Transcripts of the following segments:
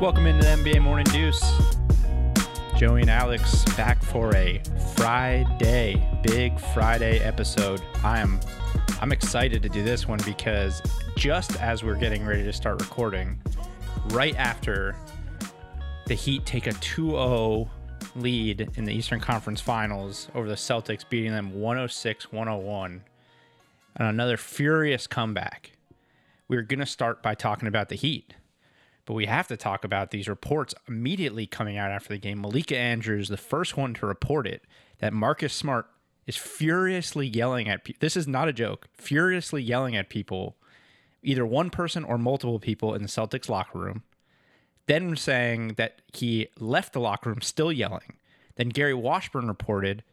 Welcome into the NBA Morning Deuce. Joey and Alex back for a Friday, big Friday episode. I'm I'm excited to do this one because just as we're getting ready to start recording, right after the Heat take a 2-0 lead in the Eastern Conference Finals over the Celtics, beating them 106-101, and another furious comeback. We're going to start by talking about the Heat. But we have to talk about these reports immediately coming out after the game. Malika Andrews, the first one to report it, that Marcus Smart is furiously yelling at people. This is not a joke. Furiously yelling at people, either one person or multiple people in the Celtics locker room. Then saying that he left the locker room still yelling. Then Gary Washburn reported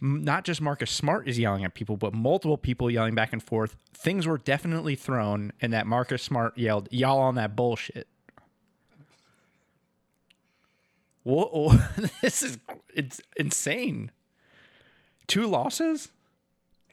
not just Marcus Smart is yelling at people, but multiple people yelling back and forth. Things were definitely thrown, and that Marcus Smart yelled, Y'all on that bullshit. Whoa, this is it's insane. Two losses.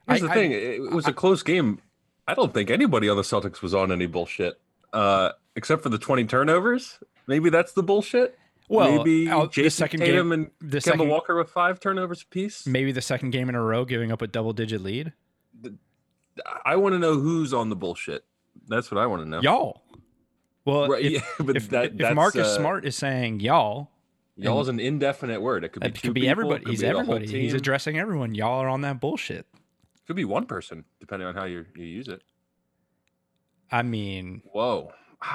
Here's I- the I- thing: it was a close game. I don't think anybody on the Celtics was on any bullshit, uh, except for the 20 turnovers. Maybe that's the bullshit. Well, maybe uh, the Jayson second Tatum game- and the Kemba second- Walker with five turnovers apiece. Maybe the second game in a row, giving up a double-digit lead. I want to know who's on the bullshit. That's what I want to know. Y'all. Well, Right, if, yeah, but if, that- if that's, Marcus uh, Smart is saying y'all, Y'all is an indefinite word. It could be it could be people, everybody. could He's be everybody. He's addressing everyone. Y'all are on that bullshit. Could be one person, depending on how you you use it. I mean, Whoa.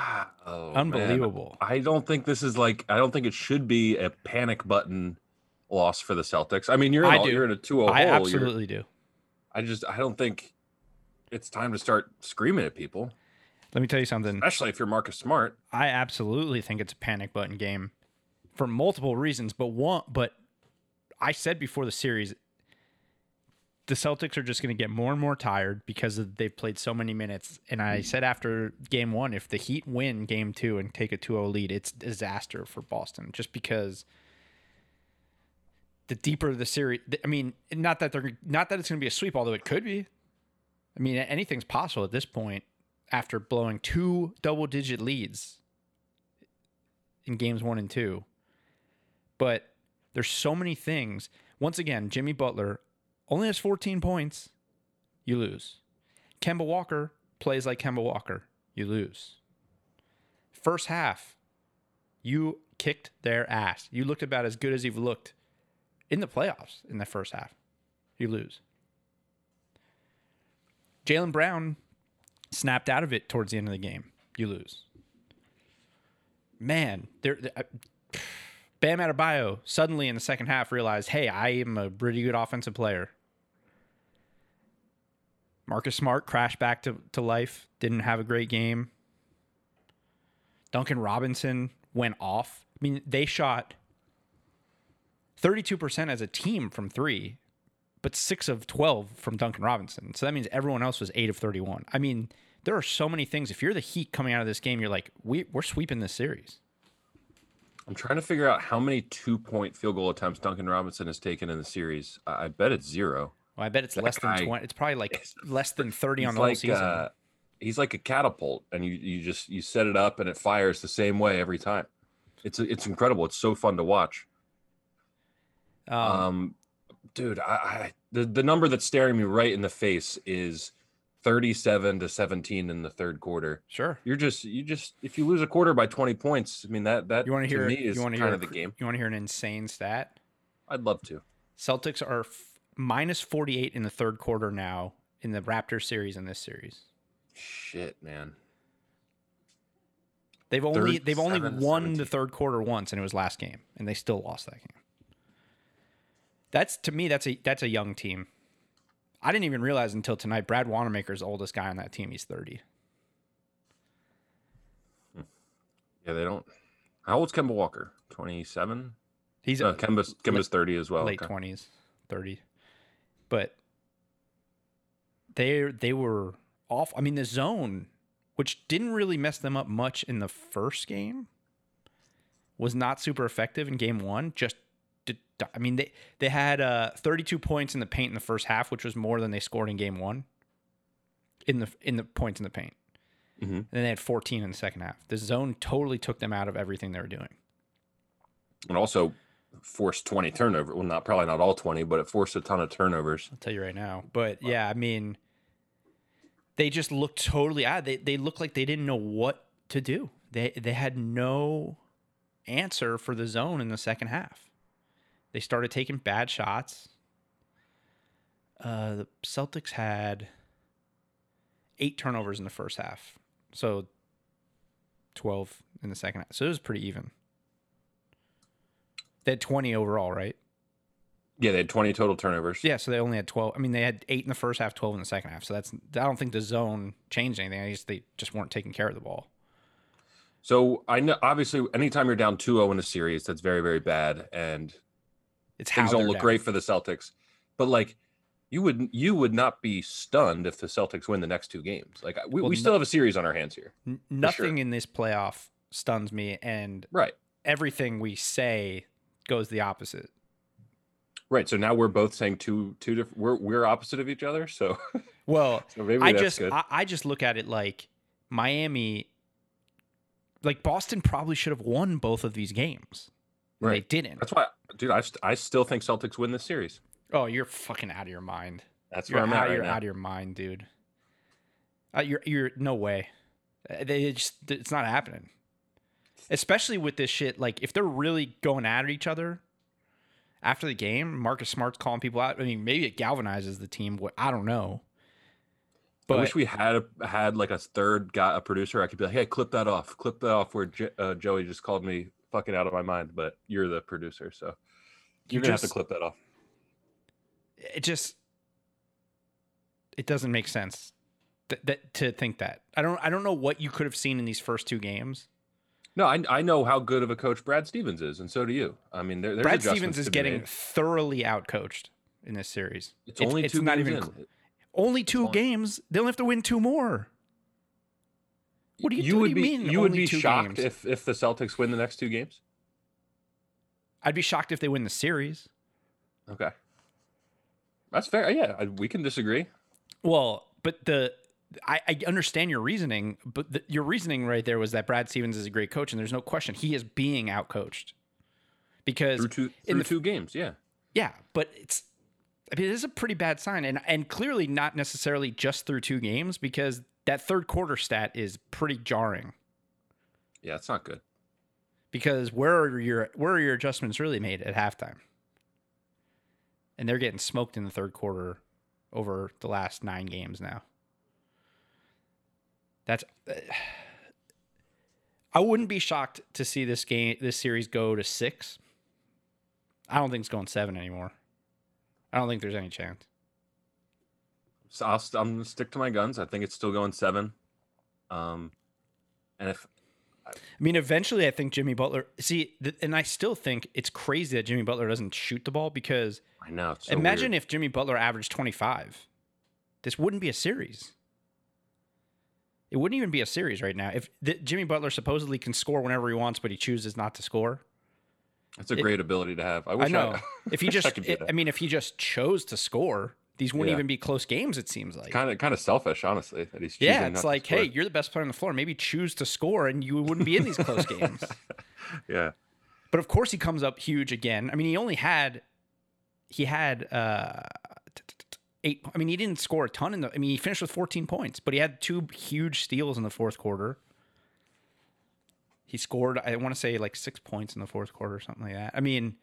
Oh, man. unbelievable. I don't think this is like I don't think it should be a panic button loss for the Celtics. I mean, you're in I a, you're in a 2-0 I hole. You're- absolutely do. I just I don't think it's time to start screaming at people, Let me tell you something. especially if you're Marcus Smart. I absolutely think it's a panic button game for multiple reasons, but one but I said before the series the Celtics are just going to get more and more tired because they've played so many minutes. And I said after game 1 if the Heat win game 2 and take a 2-0 lead, it's disaster for Boston just because the deeper the series I mean, not that they're not that it's going to be a sweep although it could be. I mean, anything's possible at this point after blowing two double digit leads in games one and two. But there's so many things. Once again, Jimmy Butler only has 14 points. You lose. Kemba Walker plays like Kemba Walker. You lose. First half, you kicked their ass. You looked about as good as you've looked in the playoffs in the first half. You lose. Jaylen Brown snapped out of it towards the end of the game. You lose. Man, there. Bam Adebayo suddenly in the second half realized, hey, I am a pretty good offensive player. Marcus Smart crashed back to, to life, didn't have a great game. Duncan Robinson went off. I mean, they shot 32% as a team from three, but six of 12 from Duncan Robinson. So that means everyone else was eight of 31. I mean, there are so many things. If you're the Heat coming out of this game, you're like, we, we're sweeping this series. I'm trying to figure out how many two point field goal attempts Duncan Robinson has taken in the series. I, I bet it's zero. Well, I bet it's That less guy- than 20. It's probably like less than 30 on the whole like season. uh, he's like a catapult, and you you just you set it up and it fires the same way every time. It's it's incredible. It's so fun to watch. um, Um, dude, I, I the the number that's staring me right in the face is 37 to 17 in the third quarter. sure. You're just you just if you lose a quarter by 20 points, I mean that that You want to hear? me is You want to kind hear of the game. You want to hear an insane stat? I'd love to. Celtics are f- minus 48 in the third quarter now in the Raptors series in this series. Shit, man. They've only they've only won the third quarter once, and it was last game, and they still lost that game. That's to me, that's a that's a young team. I didn't even realize until tonight. Brad Wanamaker's the oldest guy on that team. He's 30. Yeah, they don't. How old's Kemba Walker? 27? He's Uh, Kemba's Kemba's 30 as well. late okay. 20s, 30. But they they were off. I mean, the zone, which didn't really mess them up much in the first game, was not super effective in game one. Just, I mean, they they had uh, 32 points in the paint in the first half, which was more than they scored in game one. In the in the points in the paint, Mhm. And then they had 14 in the second half. The zone totally took them out of everything they were doing. and also forced 20 turnover. Well, not probably not all 20, but it forced a ton of turnovers. I'll tell you right now. But yeah, I mean, they just looked totally out. They they looked like they didn't know what to do. They they had no answer for the zone in the second half. They started taking bad shots. Uh, the Celtics had eight turnovers in the first half, so twelve in the second half. So it was pretty even. They had twenty overall, right? Yeah, they had 20 total turnovers. Yeah, so they only had 12. I mean, they had 8 in the first half, 12 in the second half. So that's I don't think the zone changed anything. I just they just weren't taking care of the ball. So I know obviously anytime you're down 2-0 in a series, that's very, very bad. And It's things don't look down. great for the Celtics. But like you would you would not be stunned if the Celtics win the next two games. Like we, Well, we no- still have a series on our hands here. N- nothing in this playoff stuns me and Right. everything we say goes the opposite. Right. So now we're both saying two two different we're we're opposite of each other. So, Well, so I just. I, I just look at it like Miami like Boston probably should have won both of these games. And Right. They didn't. that's why dude, I, st- I still think Celtics win this series. Oh, you're fucking out of your mind. That's You're, where I'm out, at right you're now. out of your mind, dude. Uh, you're you're no way. Uh, They just it's not happening. Especially with this shit. Like if they're really going at each other after the game, Marcus Smart's calling people out. I mean, maybe it galvanizes the team. What I don't know. But I wish we had a, had like a third guy, a producer. I could be like, "Hey, clip that off. Clip that off." Where J- uh, Joey just called me fucking out of my mind, but you're the producer, so You you're gonna have to clip that off. it just it doesn't make sense th- that to think that. I don't I don't know what you could have seen in these first two games. No, I, I know how good of a coach Brad Stevens is, and so do you. I mean, there, Brad Stevens is getting made. thoroughly outcoached in this series. It's, only two not games even in. only two games. They'll have to win two more. What do you, you what would do you be mean? you would be shocked games? if if the Celtics win the next two games. I'd be shocked if they win the series. Okay, that's fair. Yeah, I, we can disagree. Well, but the I, I understand your reasoning, but the, your reasoning right there was that Brad Stevens is a great coach, and there's no question he is being outcoached because Through two in the- two games, yeah. Yeah, but it's I mean, it is a pretty bad sign, and and clearly not necessarily just through two games because that third quarter stat is pretty jarring. Yeah, it's not good. Because where are your where are your adjustments really made at halftime? And they're getting smoked in the third quarter over the last nine games now. That's. I wouldn't be shocked to see this game, this series go to six. I don't think it's going seven anymore. I don't think there's any chance. So I'll st- I'm gonna stick to my guns. I think it's still going seven. Um, and if I mean, eventually, I think Jimmy Butler. See, th- and I still think it's crazy that Jimmy Butler doesn't shoot the ball because I know, so imagine weird. if Jimmy Butler averaged 25. This wouldn't be a series. It wouldn't even be a series right now. If th- Jimmy Butler supposedly can score whenever he wants, but he chooses not to score. It's a it- great ability to have. I wish I know. if he wish I just, I mean, if he just chose to score, these wouldn't Yeah. even be close games. It seems like. kind of kind of selfish, honestly. That he's yeah, it's like, hey, you're the best player on the floor. Maybe choose to score, and you wouldn't be in these close games. yeah, But of course, he comes up huge again. I mean, he only had he had uh, eight. I mean, he didn't score a ton in the. I mean, he finished with 14 points, but he had two huge steals in the fourth quarter. He scored. I want to say like six points in the fourth quarter, or something like that. I mean,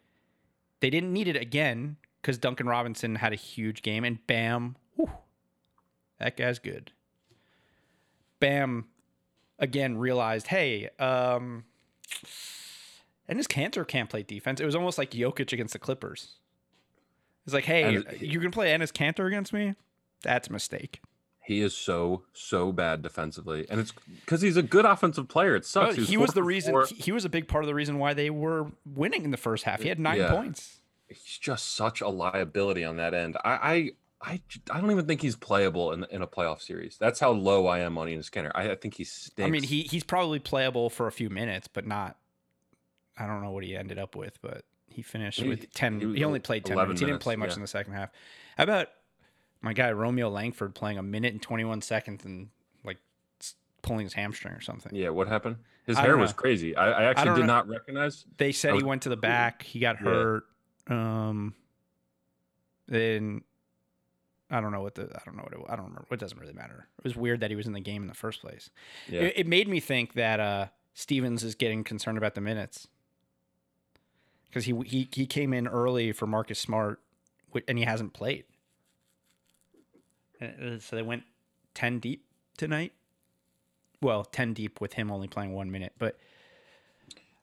they didn't need it again because Duncan Robinson had a huge game, and Bam, whew, that guy's good. Bam, again realized, hey, um, and Enes Kanter can't play defense. It was almost like Jokic against the Clippers. It's like, hey, you're gonna play Enes Kanter against me? That's a mistake. He is so so bad defensively, and it's because he's a good offensive player. It sucks. He was the reason. four. He, he was a big part of the reason why they were winning in the first half. He had nine Yeah. points. He's just such a liability on that end. I I I don't even think he's playable in in a playoff series. That's how low I am on Enes Kanter. I, I think he stinks. I mean, he he's probably playable for a few minutes, but not. I don't know what he ended up with, but he finished He- with ten. he He, only played ten 11 minutes. He didn't play much yeah. in the second half. How about my guy Romeo Langford playing a minute and twenty one seconds and like pulling his hamstring or something. Yeah, what happened? His I hair was crazy. I, I actually don't did know. not recognize. They said I he went to the back. He got Yeah. hurt. Um, then I don't know what the I don't know what it, I don't remember. It doesn't really matter. It was weird that he was in the game in the first place. Yeah, It, it made me think that uh, Stevens is getting concerned about the minutes because he he he came in early for Marcus Smart, and he hasn't played. Uh, So they went ten deep tonight. Well, ten deep with him only playing one minute, but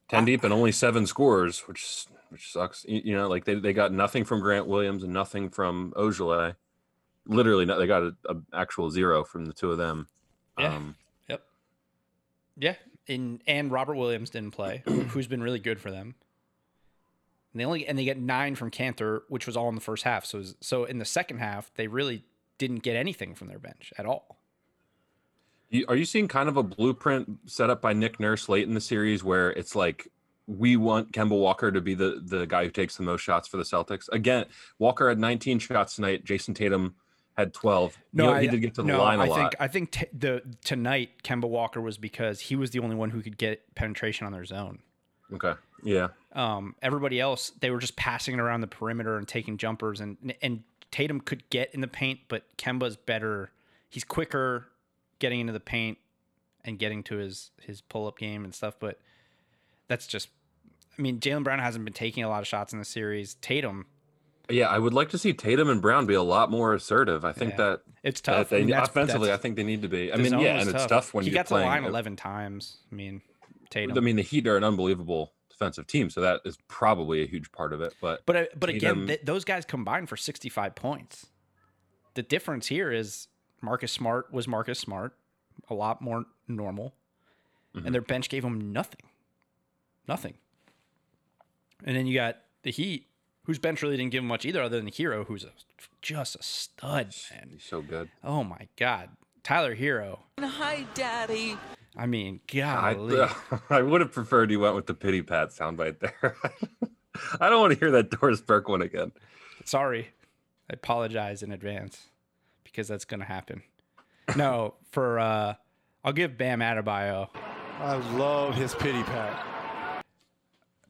ten deep and only seven scores, which which sucks. You, know, like they, they got nothing from Grant Williams and nothing from Ojeleye. Literally, no, they got a, a actual zero from the two of them. Yeah. Um, Yep. Yeah, and and Robert Williams didn't play, who's been really good for them. And they only and they get nine from Kanter, which was all in the first half. So so in the second half, they really didn't get anything from their bench at all. Are you seeing kind of a blueprint set up by Nick Nurse late in the series where it's like we want Kemba Walker to be the the guy who takes the most shots for the Celtics? Again, Walker had 19 shots tonight. Jayson Tatum had 12. No, he, I, he did get to the no, line a I lot. think I think t- the tonight Kemba Walker was because he was the only one who could get penetration on their zone. okay, yeah, Um, everybody else, they were just passing it around the perimeter and taking jumpers, and and Tatum could get in the paint, but Kemba's better. He's quicker getting into the paint and getting to his his pull up game and stuff. But that's just, I mean, Jaylen Brown hasn't been taking a lot of shots in the series. Tatum, yeah. I would like to see Tatum and Brown be a lot more assertive. I think Yeah. that it's that tough. they, I mean, that's- offensively, I think they need to be. I mean, yeah, and it's tough when he you're got to the line eleven times. I mean, Tatum. I mean, the Heat are an unbelievable defensive team, so that is probably a huge part of it. But But uh, but again, th- those guys combined for 65 points. The difference here is Marcus Smart was Marcus Smart, a lot more normal, Mhm. and their bench gave him nothing, nothing. And then you got the Heat, whose bench really didn't give him much either, other than the Herro, who's a, just a stud, man. he's so good. Oh my God, Tyler Herro. Hi, Daddy. I mean, I, golly. I would have preferred you went with the pity pat soundbite there. I don't want to hear that Doris Burke one again. Sorry. I apologize in advance because that's going to happen. No, for uh I'll give Bam Adebayo. I love his pity pat.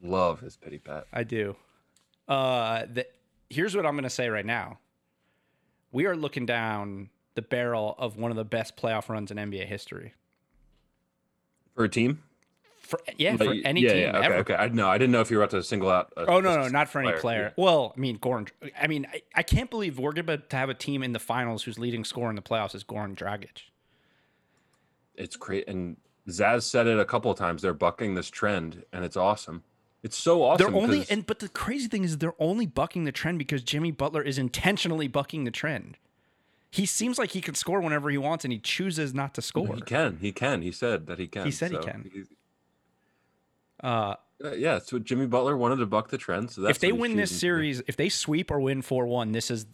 Love his pity pat. I do. Uh the, here's what I'm going to say right now. We are looking down the barrel of one of the best playoff runs in NBA history. For a team? For yeah, for any yeah, team yeah, okay, ever. okay. I know. I didn't know if you were about to single out. A, Oh no, no, not for any player. Well, I mean, Goran. I mean, I, I can't believe we're about to have a team in the finals whose leading scorer in the playoffs is Goran Dragic. It's great. And Zaz said it a couple of times. They're bucking this trend, and it's awesome. It's so awesome. They're only and but the crazy thing is they're only bucking the trend because Jimmy Butler is intentionally bucking the trend. He seems like he can score whenever he wants and he chooses not to score. he can. He can. He said that he can. He said he can. Uh, uh, yeah, so Jimmy Butler wanted to buck the trend. So that's if they win this choosing to do. series, if they sweep or win 4-1, this is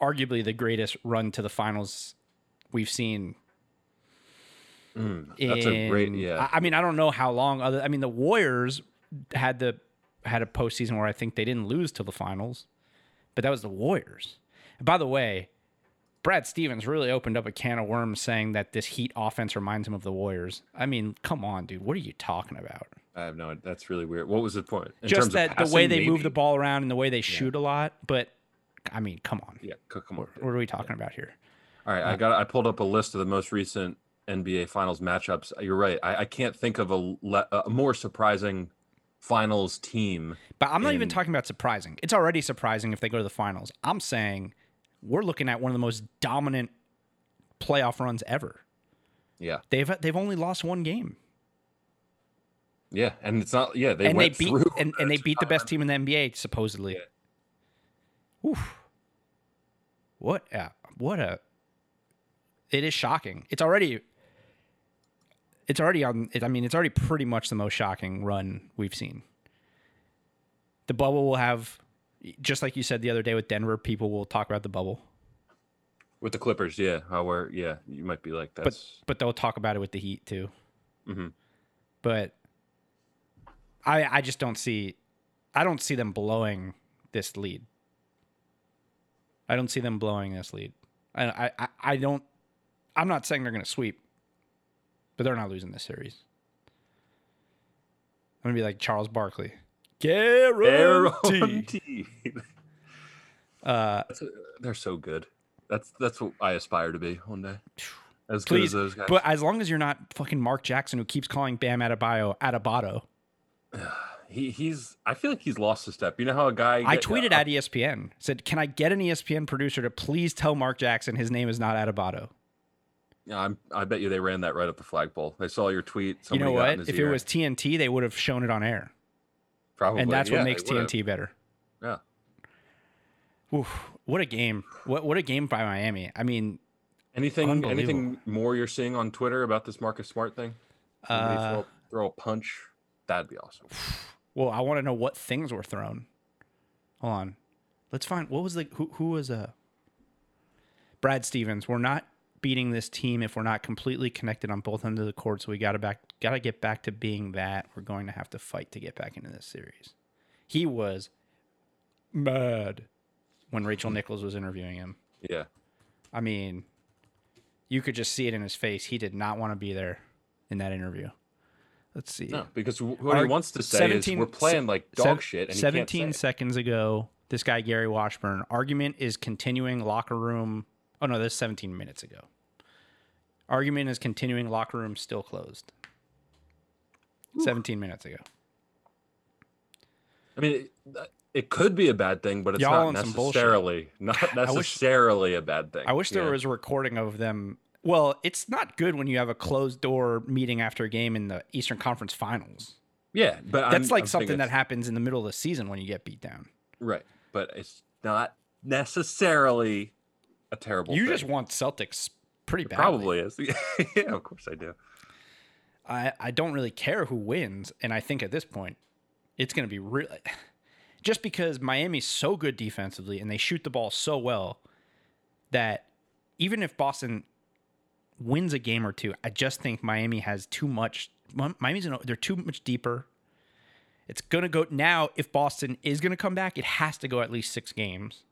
arguably the greatest run to the finals we've seen. Mm, that's a great. Yeah. I, I mean, I don't know how long other I mean the Warriors had the had a postseason where I think they didn't lose till the finals. But that was the Warriors. And by the way, Brad Stevens really opened up a can of worms saying that this Heat offense reminds him of the Warriors. I mean, come on, dude. What are you talking about? I have no. Idea. That's really weird. What was the point? In Just terms of that the way they move the ball around and the way they shoot a lot. But I mean, come on. Yeah, come on. What are we talking about here? All right, I got. I pulled up a list of the most recent NBA Finals matchups. You're right. I, I can't think of a, le- a more surprising Finals team. But I'm not even talking about surprising. It's already surprising if they go to the finals. I'm saying we're looking at one of the most dominant playoff runs ever. Yeah, They've they've only lost one game, yeah, and it's not. Yeah, they and they beat through and, and they beat the best team in the NBA supposedly. Oof. What a what a it is shocking. It's already it's already on it, I mean it's already pretty much the most shocking run we've seen. The bubble will have just like you said the other day with Denver, people will talk about the bubble. with the Clippers. Yeah, how where yeah, you might be like But but they'll talk about it with the Heat too. Mhm. But I I just don't see I don't see them blowing this lead. I don't see them blowing this lead. I I I- don't. I'm not saying they're going to sweep, but but they're not losing this series. I'm gonna be like Charles Barkley. Guarantee. Guaranteed. Uh, That's- They're so good. That's that's what I aspire to be one day. As good as those guys. but as long as you're not fucking Mark Jackson who keeps calling Bam Adebayo Adebato. he he's I feel like he's lost a step. You know how a guy I get- tweeted uh, at ESPN said, "Can I get an ESPN producer to please tell Mark Jackson his name is not Adebato?" Yeah, I'm, I bet you they ran that right up the flagpole. They saw your tweet. You know what? If it was TNT, they would have shown it on air, probably, and that's yeah, what makes. TNT better. Yeah, Oof, what a game! What what a game by Miami. I mean, anything anything more you're seeing on Twitter about this Marcus Smart thing? Uh, throw, throw a punch. That'd be awesome. well, I want to know what things were thrown. Hold on, let's find what was the who who was uh Brad Stevens. We're not beating this team if we're not completely connected on both ends of the court. So we got to back got to get back to being that. We're going to have to fight to get back into this series. He was mad when Rachel hmm. Nichols was interviewing him. Yeah, I mean, you could just see it in his face. He did not want to be there in that interview. Let's see. no, because what Our he wants to say 17 is we're playing like dog Sev- shit, and he 17 can't say it. seconds ago, this guy Gary Washburn argument is continuing locker room. Oh no, this is 17 minutes ago. Argument is continuing locker room still closed. 17 minutes ago. I mean, it, it could be a bad thing, but it's Y'all not necessarily not wish- necessarily a bad thing. I wish there Yeah. was a recording of them. Well, it's not good when you have a closed door meeting after a game in the Eastern Conference Finals. Yeah, but That's I'm- like I'm something that happens in the middle of the season when you get beat down. right, but it's not necessarily a terrible. You thing. just want Celtics pretty badly. probably is. yeah, of course I do. I, I don't really care who wins, and I think at this point, it's going to be really just because Miami's so good defensively and they shoot the ball so well that even if Boston wins a game or two, I just think Miami has too much. Miami's in, they're too much deeper. It's gonna go now. If Boston is gonna come back, it has to go at least six games,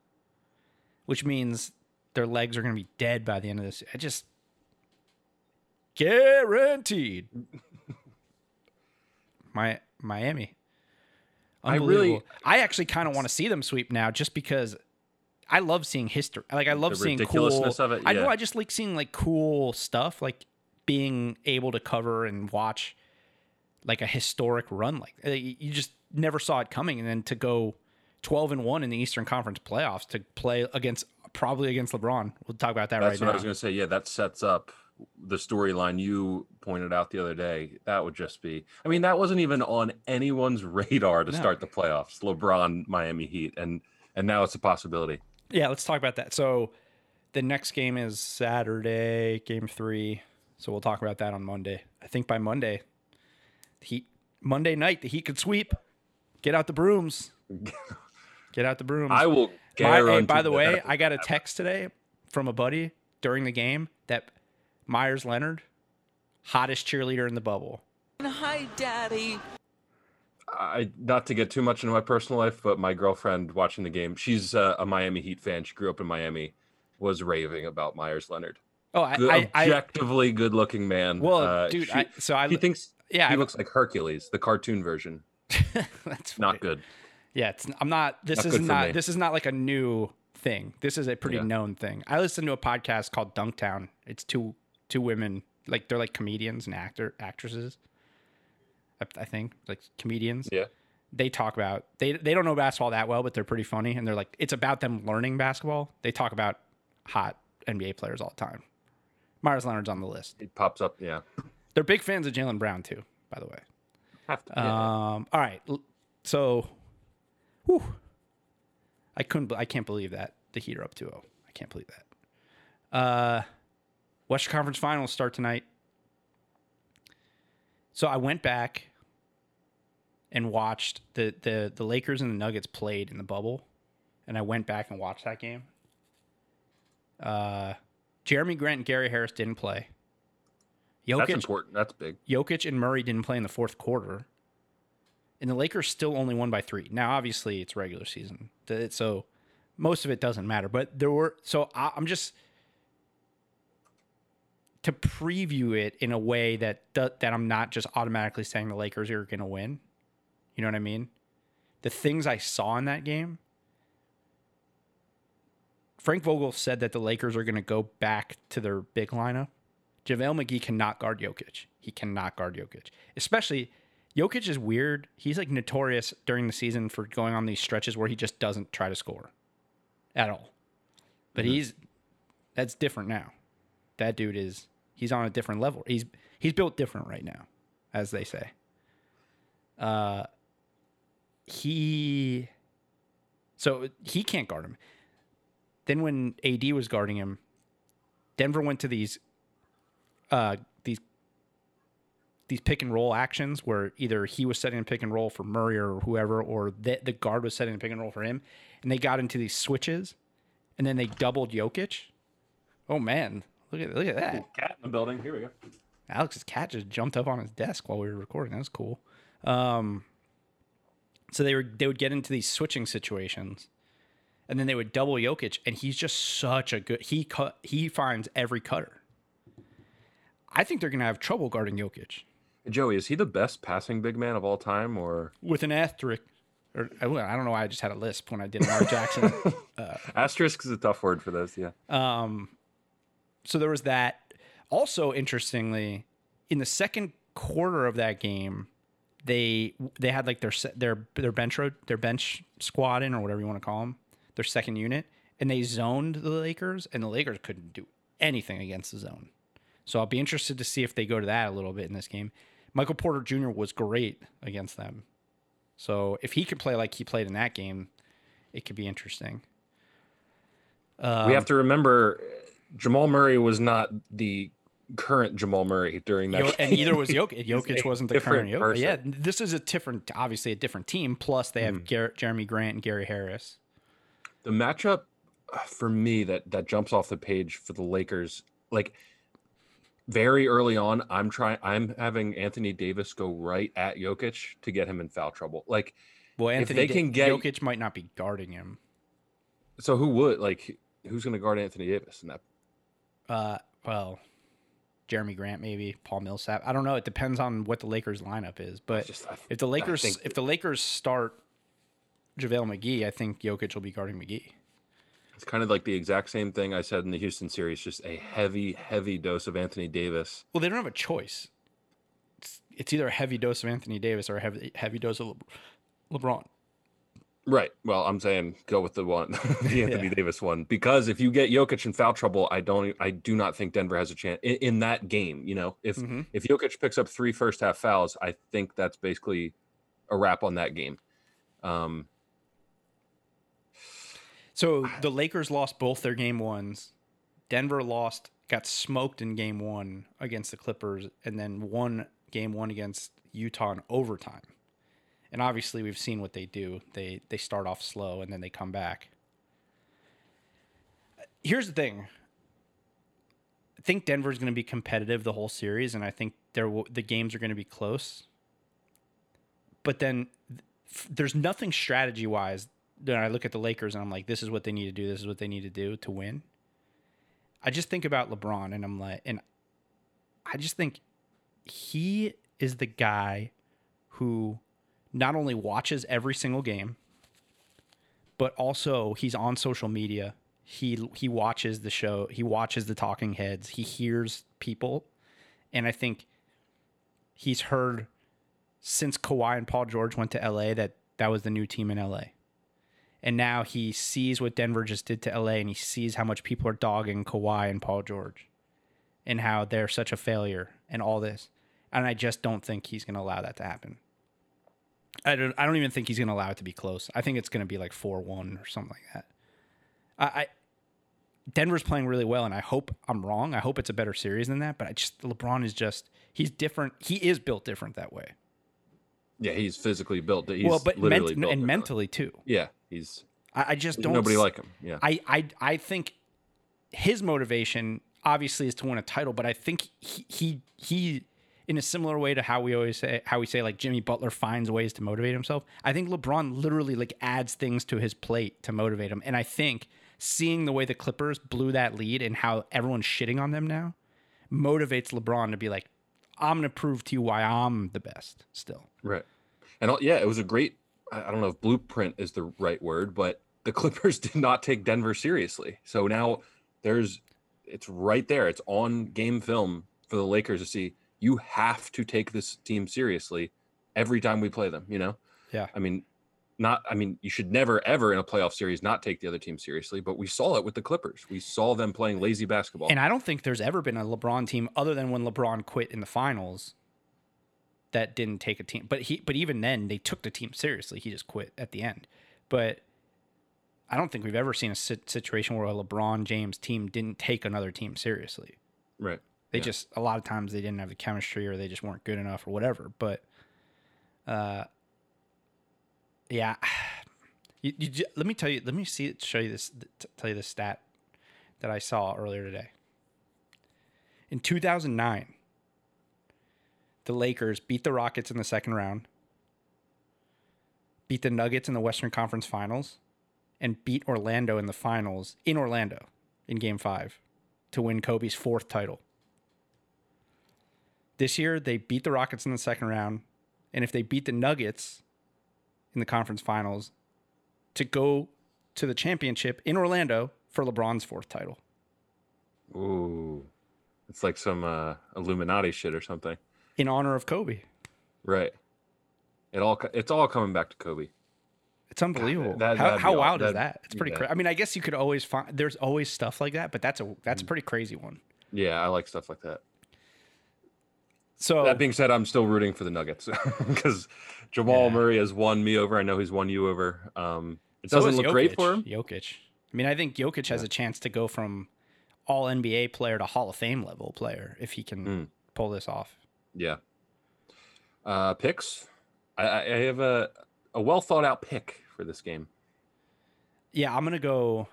which means their legs are gonna be dead by the end of this. I just guaranteed. My Miami. I really- Unbelievable. I actually kind of want to see them sweep now, just because I love seeing history. Like I love The seeing cool. of it, I know. I just like seeing like cool stuff, like being able to cover and watch like a historic run. Like uh, you you just never saw it coming, and then to go twelve and one in the Eastern Conference playoffs to play against probably against LeBron. We'll talk about that That's right what. I was going to say. Yeah, that sets up the storyline you pointed out the other day. That would just be. I mean, that wasn't even on anyone's radar to No. start the playoffs. LeBron, Miami Heat, and and now it's a possibility. Yeah, let's talk about that. So the next game is Saturday, game three. So we'll talk about that on Monday. I think by Monday, the Heat Monday night, the Heat could sweep. Get out the brooms. Get out the brooms. I will. My- hey, by the way, I got a text today from a buddy during the game that Meyers Leonard, hottest cheerleader in the bubble. Hi, Daddy. I not to get too much into my personal life, but my girlfriend watching the game, she's uh, a Miami Heat fan. She grew up in Miami, was raving about Meyers Leonard. Oh, I, Good, I, I objectively good-looking man. well, Uh, dude. she, I, so I he thinks yeah, he I- looks like Hercules, the cartoon version. that's Not funny. good. Yeah, it's I'm not this Not is not this is not like a new thing. This is a pretty Yeah. known thing. I listened to a podcast called Dunktown. It's two two women, like they're like comedians and actor actresses. I, I think like comedians. Yeah. They talk about they they don't know basketball that well, but they're pretty funny and they're like it's about them learning basketball. They talk about hot NBA players all the time. Meyers Leonard's on the list. It pops up. Yeah. They're big fans of Jaylen Brown too, by the way. Have to. yeah. Um. All right. So, whew, I couldn't. I can't believe that the Heat are up 2-0. I can't believe that. Uh, Western Conference Finals start tonight. So I went back and watched the the the Lakers and the Nuggets played in the bubble, and I went back and watched that game. Uh, Jerami Grant and Gary Harris didn't play. That's Jokic important. That's big. Jokic and Murray didn't play in the fourth quarter. And the Lakers still only won by three. Now, obviously, it's regular season. So most of it doesn't matter. But there were, so I, I'm just, to preview it in a way that that I'm not just automatically saying the Lakers are going to win. You know what I mean? The things I saw in that game. Frank Vogel said that the Lakers are going to go back to their big lineup. JaVale McGee cannot guard Jokic. He cannot guard Jokic. Especially Jokic is weird. He's like notorious during the season for going on these stretches where he just doesn't try to score at all. But mm-hmm. he's that's different now. That dude is he's on a different level. He's he's built different right now, as they say. Uh he so he can't guard him. Then when AD was guarding him, Denver went to these uh these pick and roll actions where either he was setting a pick and roll for Murray or whoever, or the, the guard was setting a pick and roll for him, and they got into these switches, and then they doubled Jokic. Oh man, look at look at that cat in the building. Here we go. Alex's cat just jumped up on his desk while we were recording. That was cool. Um, so they were they would get into these switching situations, and then they would double Jokic, and he's just such a good. He cut. He finds every cutter. I think they're gonna have trouble guarding Jokic. Joey, is he the best passing big man of all time, or with an asterisk? Or I don't know why I just had a lisp when I did Mark Jackson. Uh, asterisk is a tough word for this, yeah. Um, so there was that. Also, interestingly, in the second quarter of that game, they they had like their their their bench road their bench squad in or whatever you want to call them, their second unit, and they zoned the Lakers, and the Lakers couldn't do anything against the zone. So I'll be interested to see if they go to that a little bit in this game. Michael Porter Jr. was great against them. So if he could play like he played in that game, it could be interesting. Um, we have to remember Jamal Murray was not the current Jamal Murray during that. Yo- and either was Jokic. Jokic wasn't the current Jokic. Person. Yeah, this is a different, obviously a different team. Plus, they have mm. Jerami Grant and Gary Harris. The matchup uh, for me that that jumps off the page for the Lakers, like very early on, I'm trying. I'm having Anthony Davis go right at Jokic to get him in foul trouble. Like, well, Anthony if they can get Jokic might not be guarding him. So who would like? Who's going to guard Anthony Davis in that? Uh, well, Jerami Grant, maybe Paul Millsap. I don't know. It depends on what the Lakers lineup is. But just, if the Lakers if the Lakers start JaVale McGee, I think Jokic will be guarding McGee. It's kind of like the exact same thing I said in the Houston series, just a heavy, heavy dose of Anthony Davis. Well, they don't have a choice. It's, it's either a heavy dose of Anthony Davis or a heavy, heavy dose of Le- LeBron. Right. Well, I'm saying go with the one, the Anthony yeah. Davis one, because if you get Jokic in foul trouble, I don't, I do not think Denver has a chance in, in that game. You know, if mm-hmm. if Jokic picks up three first half fouls, I think that's basically a wrap on that game. Um, so the Lakers lost both their game ones. Denver lost, got smoked in game one against the Clippers, and then won game one against Utah in overtime. And obviously, we've seen what they do. They they start off slow and then they come back. Here's the thing. I think Denver's going to be competitive the whole series, and I think there the games are going to be close. But then there's nothing strategy wise then I look at the Lakers and I'm like, this is what they need to do. This is what they need to do to win. I just think about LeBron and I'm like, and I just think he is the guy who not only watches every single game, but also he's on social media. He he watches the show. He watches the talking heads. He hears people, and I think he's heard since Kawhi and Paul George went to LA that that was the new team in LA and now he sees what Denver just did to LA and he sees how much people are dogging Kawhi and Paul George and how they're such a failure and all this. And I just don't think he's going to allow that to happen. I don't I don't even think he's going to allow it to be close. I think it's going to be like 4-1 or something like that. I, I Denver's playing really well and I hope I'm wrong. I hope it's a better series than that, but I just LeBron is just he's different. He is built different that way. Yeah, he's physically built. He's well, but ment- and mentally too. Yeah, he's. I, I just don't. Nobody like him. Yeah. I, I I think his motivation obviously is to win a title, but I think he he, he in a similar way to how we always say how we say like Jimmy Butler finds ways to motivate himself. I think LeBron literally like adds things to his plate to motivate him, and I think seeing the way the Clippers blew that lead and how everyone's shitting on them now motivates LeBron to be like, I'm gonna prove to you why I'm the best still. Right. And uh, yeah, it was a great. I don't know if blueprint is the right word, but the Clippers did not take Denver seriously. So now there's, it's right there. It's on game film for the Lakers to see. You have to take this team seriously every time we play them. You know. Yeah. I mean, not. I mean, you should never ever in a playoff series not take the other team seriously. But we saw it with the Clippers. We saw them playing lazy basketball. And I don't think there's ever been a LeBron team other than when LeBron quit in the finals that didn't take a team. But he but even then they took the team seriously. He just quit at the end. But I don't think we've ever seen a situation where a LeBron James team didn't take another team seriously. right. They Yeah. just a lot of times they didn't have the chemistry or they just weren't good enough or whatever. But uh yeah. You, you, let me tell you let me see show you this tell you this stat that I saw earlier today. In 2009, the Lakers beat the Rockets in the second round, beat the Nuggets in the Western Conference Finals, and beat Orlando in the finals in Orlando in game 5 to win Kobe's fourth title. This year, they beat the Rockets in the second round. And if they beat the Nuggets in the conference finals, to go to the championship in Orlando for LeBron's fourth title. Ooh, it's like some uh, Illuminati shit or something. In honor of Kobe. Right. It all it's all coming back to Kobe. It's unbelievable. that- how how wild is that'd- It's pretty yeah. crazy. I mean, I guess you could always find. There's always stuff like that, but that's a Mm. that's a pretty crazy one. Yeah, I like stuff like that. So That being said, I'm still rooting for the Nuggets because Jamal Yeah. Murray has won me over. I know he's won you over. Um, it so doesn't look great for him. Jokic. Jokic. I mean, I think Jokic has a chance to go from All NBA player to Hall of Fame level player if he can Mm. pull this off. Yeah. Uh, picks. I, I have a a well thought out pick for this game. Yeah, I'm gonna go.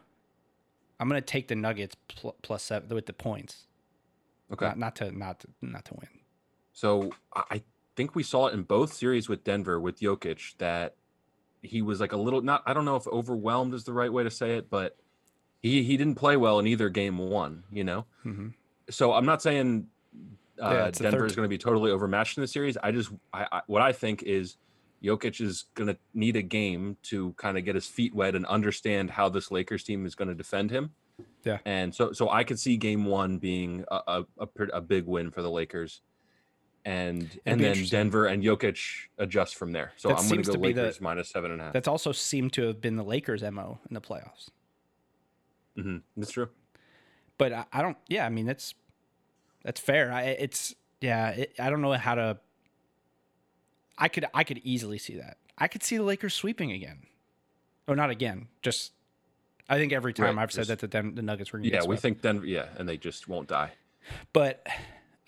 I'm gonna take the Nuggets pl- plus seven with the points. Okay. Not, not to not to, not to win. So I think we saw it in both series with Denver with Jokic that he was like a little not I don't know if overwhelmed is the right way to say it, but he he didn't play well in either game one, you know. Mhm. So I'm not saying uh, Yeah, Denver is going to be totally overmatched in the series. I just I, I what I think is Jokic is going to need a game to kind of get his feet wet and understand how this Lakers team is going to defend him. Yeah. And so so I could see game 1 being a a, a, a big win for the Lakers. And and then. Denver and Jokic adjust from there. So That I'm going to go be the- Lakers minus seven and a half. That's also seemed to have been the Lakers' mo in the playoffs. Mhm. That's true. but I, I don't. Yeah, I mean that's that's fair. I, it's yeah. It, I don't know how to. I could I could easily see that. I could see the Lakers sweeping again, Oh, not again. Just I think every time Right, I've said just- that the Nuggets were going to Yeah, we think Denver yeah, and they just won't die. but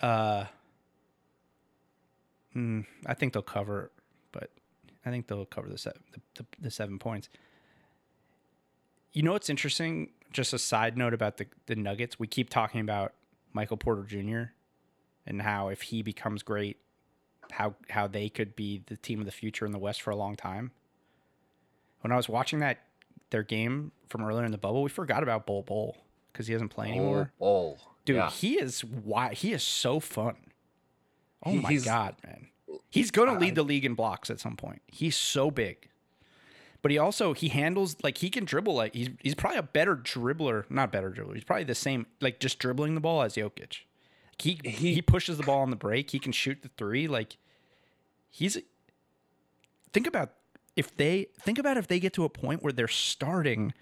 uh, hmm, I think they'll cover. But I think they'll cover the seven the, the, the seven points. You know what's interesting? Just a side note about the the Nuggets. We keep talking about Michael Porter Jr. and how if he becomes great, how how they could be the team of the future in the West for a long time. When I was watching that their game from earlier in the bubble, we forgot about Bol Bol because he doesn't play anymore. Oh, Dude, yeah. he is why he is so fun. Oh He- my god, man. He's going to I- lead the league in blocks at some point. He's so big. But he also he handles like he can dribble like he's he's probably a better dribbler, not better dribbler. He's probably the same like just dribbling the ball as Jokic. He he, He- pushes the ball on the break. He can shoot the 3 like he's think about if they think about if they get to a point where they're starting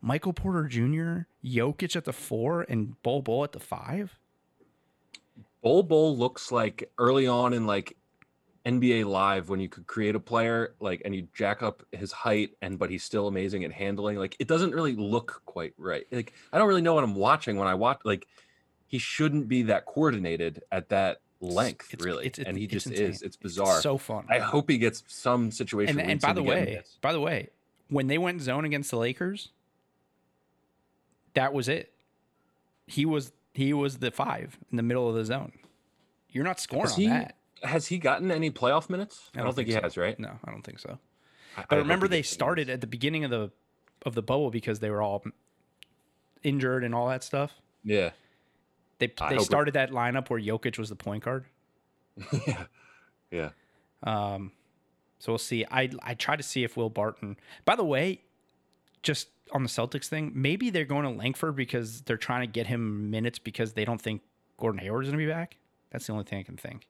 Michael Porter Jr., Jokic at the 4 and Bol Bol at the 5. Bol Bol looks like early on in like NBA Live when you could create a player like and you jack up his height and but he's still amazing at handling. Like it doesn't really look quite right. Like I don't really know what I'm watching when I watch. Like he shouldn't be that coordinated at that length, It's- really, it's- and he it's just insane. is. It's bizarre. so fun. I hope he gets some situation. and and by the way, by the way, when they went zone against the Lakers, that was it. He was he was the 5 in the middle of the zone. You're not scoring on he, that. Has he gotten any playoff minutes? I don't, think, he so. has, right? No, I don't think so. I- I But hope remember, they started at the beginning of the of the bubble because they were all injured and all that stuff. Yeah. They I they hope it- started that lineup where Jokic was the point guard. yeah, yeah. Um, so we'll see. I I try to see if Will Barton. By the way, just on the Celtics thing, maybe they're going to Langford because they're trying to get him minutes because they don't think Gordon Hayward is going to be back. That's the only thing I can think.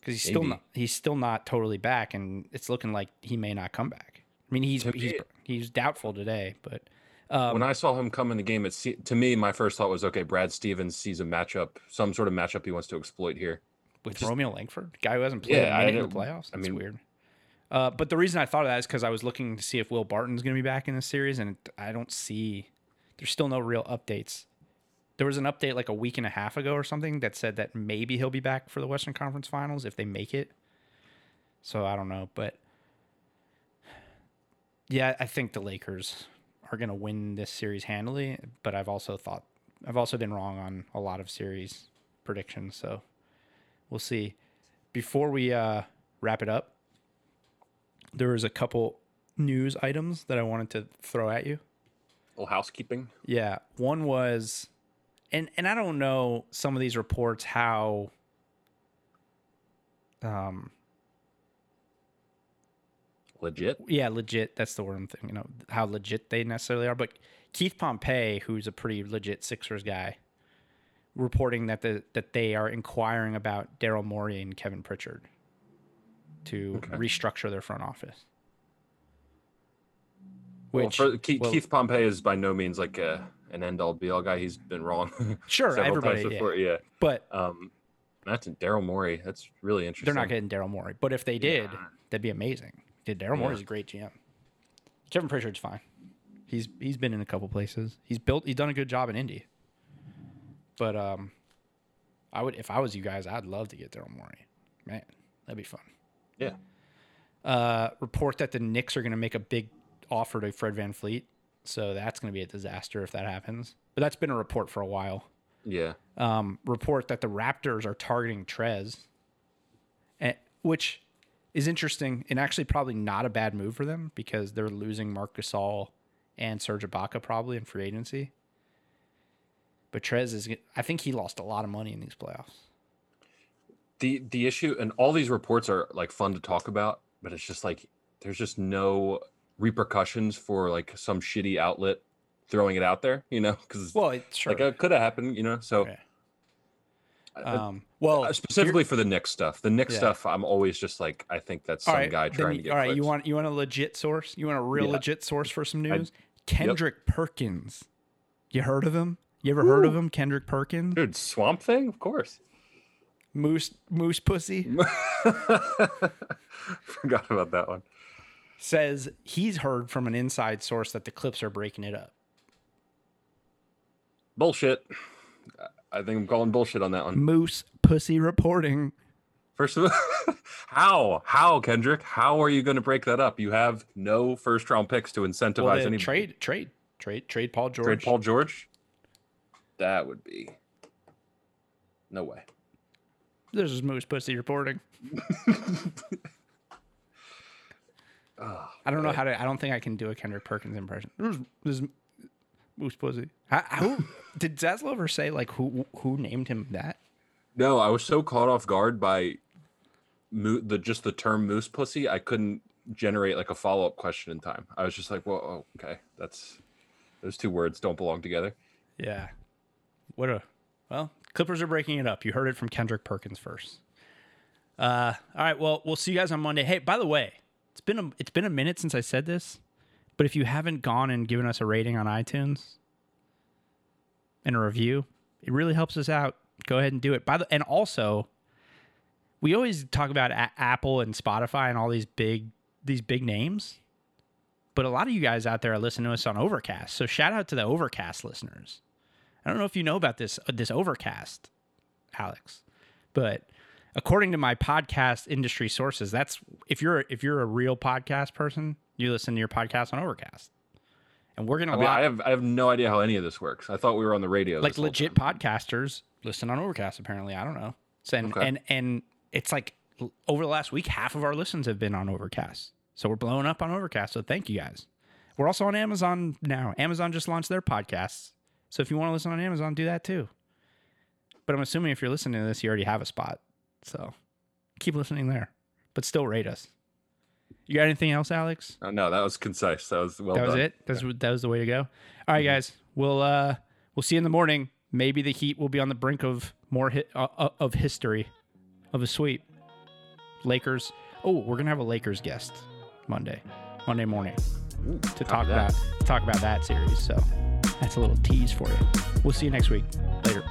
Because he's still Maybe. not he's still not totally back, and it's looking like he may not come back. I mean, he's he's he's doubtful today, but um, when I saw him come in the game, it se- to me, my first thought was, okay, Brad Stevens sees a matchup, some sort of matchup he wants to exploit here. with just- Romeo Langford, guy who hasn't played Yeah, a I in the playoffs. I That's mean- weird. Uh, but the reason I thought of that is because I was looking to see if Will Barton's going to be back in this series, and I don't see. There's still no real updates. There was an update like a week and a half ago or something that said that maybe he'll be back for the Western Conference Finals if they make it. So I don't know, but yeah, I think the Lakers are going to win this series handily. But I've also thought I've also been wrong on a lot of series predictions, so we'll see. Before we uh, wrap it up, there was a couple news items that I wanted to throw at you. little housekeeping. Yeah, one was, and and I don't know some of these reports how, um, Legit. yeah, legit. That's the word I'm thinking. You know how legit they necessarily are, but Keith Pompey, who's a pretty legit Sixers guy, reporting that the that they are inquiring about Daryl Morey and Kevin Pritchard to Okay. restructure their front office. Well, Which for, Keith, well- Keith Pompey is by no means like a, an end all be all guy. He's been wrong. Sure, everybody, times yeah. Yeah. but Um, that's Daryl Morey. That's really interesting. they're not getting Daryl Morey. But if they did, Yeah. that'd be amazing. Did Daryl Morey's Yeah. a great GM. Kevin Pritchard's fine. He's he's been in a couple places. He's built. He's done a good job in Indy. But um, I would if I was you guys, I'd love to get Daryl Morey. Man, that'd be fun. Yeah. Uh, report that the Knicks are going to make a big offer to Fred VanVleet. So that's going to be a disaster if that happens. But that's been a report for a while Yeah. um, report that the Raptors are targeting Trez, eh, which is interesting and actually probably not a bad move for them because they're losing Marc Gasol and Serge Ibaka probably in free agency. But Trez is, I think he lost a lot of money in these playoffs. the the issue and all these reports are like fun to talk about but it's just like there's just no repercussions for like some shitty outlet throwing it out there you know because Well, it, sure. like it could have happened you know so Yeah. um, well, uh, specifically for the Knicks stuff the Knicks Yeah. stuff i'm always just like i think that's some right, guy trying you- to get all right. You want you want a legit source? You want a real Yeah. legit source for some I- news? Kendrick Perkins. You heard of him? You ever heard of him? Kendrick Perkins, dude swamp thing of course moose moose pussy. forgot about that one says he's heard from an inside source that the Clips are breaking it up. bullshit i think i'm calling bullshit on that one Moose pussy reporting. First of all, how how Kendrick? How are you going to break that up? You have no first round picks to incentivize Well, any trade, trade, trade, trade Paul George. Trade Paul George. That would be no way. This is Moose pussy reporting. I don't know how to. I don't think I can do a Kendrick Perkins impression. This this Moose pussy. How, how did Zaslav ever say like who who named him that? no, I was so caught off guard by mo- the just the term moose pussy, I couldn't generate like a follow up question in time. I was just like, well, oh, okay, that's those two words don't belong together. Yeah. What a well, Clippers are breaking it up. You heard it from Kendrick Perkins first. Uh, all right. Well, we'll see you guys on Monday. Hey, by the way, it's been a it's been a minute since I said this, but if you haven't gone and given us a rating on iTunes and a review, it really helps us out. Go ahead and do it. By the and also, we always talk about a- Apple and Spotify and all these big these big names, but a lot of you guys out there are listening to us on Overcast. So shout out to the Overcast listeners. I don't know if you know about this uh, this Overcast, Alex, but according to my podcast industry sources, that's if you're if you're a real podcast person, you listen to your podcast on Overcast, and we're gonna I mean, I have I have no idea how any of this works. I thought we were on the radio. like legit podcasters listen on Overcast. Apparently, I don't know. So, and, Okay. and and it's like over the last week, half of our listens have been on Overcast. So we're blowing up on Overcast. So thank you guys. We're also on Amazon now. Amazon just launched their podcasts. So if you want to listen on Amazon, do that too. But I'm assuming if you're listening to this, you already have a spot. So keep listening there, but still rate us. You got anything else, Alex? Oh, no, that was concise. That was well that was done. it. That's that was the way to go. All right, guys. We'll uh we'll see you in the morning. Maybe the Heat will be on the brink of more hit, uh, uh, of history of a sweep. Lakers. Oh, we're gonna have a Lakers guest Monday, Monday morning to talk about to talk about that series. So that's a little tease for you. We'll see you next week. Later.